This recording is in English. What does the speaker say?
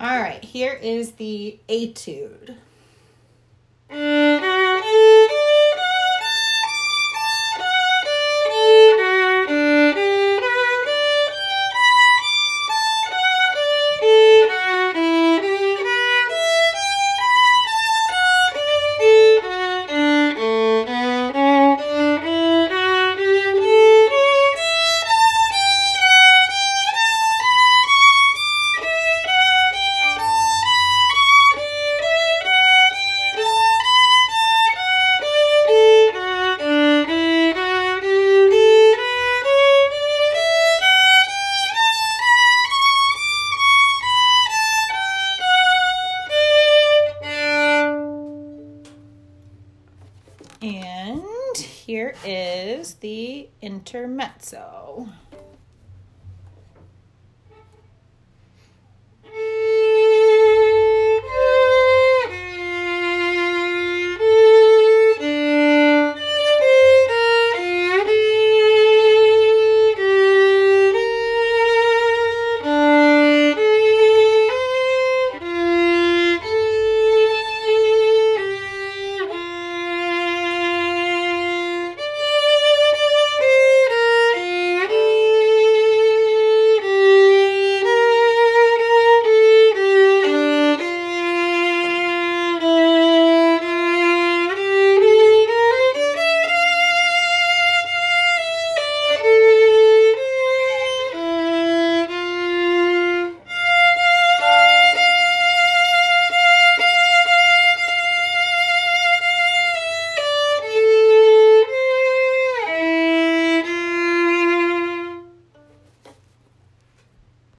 All right, here is the etude. Mm. And here is the intermezzo.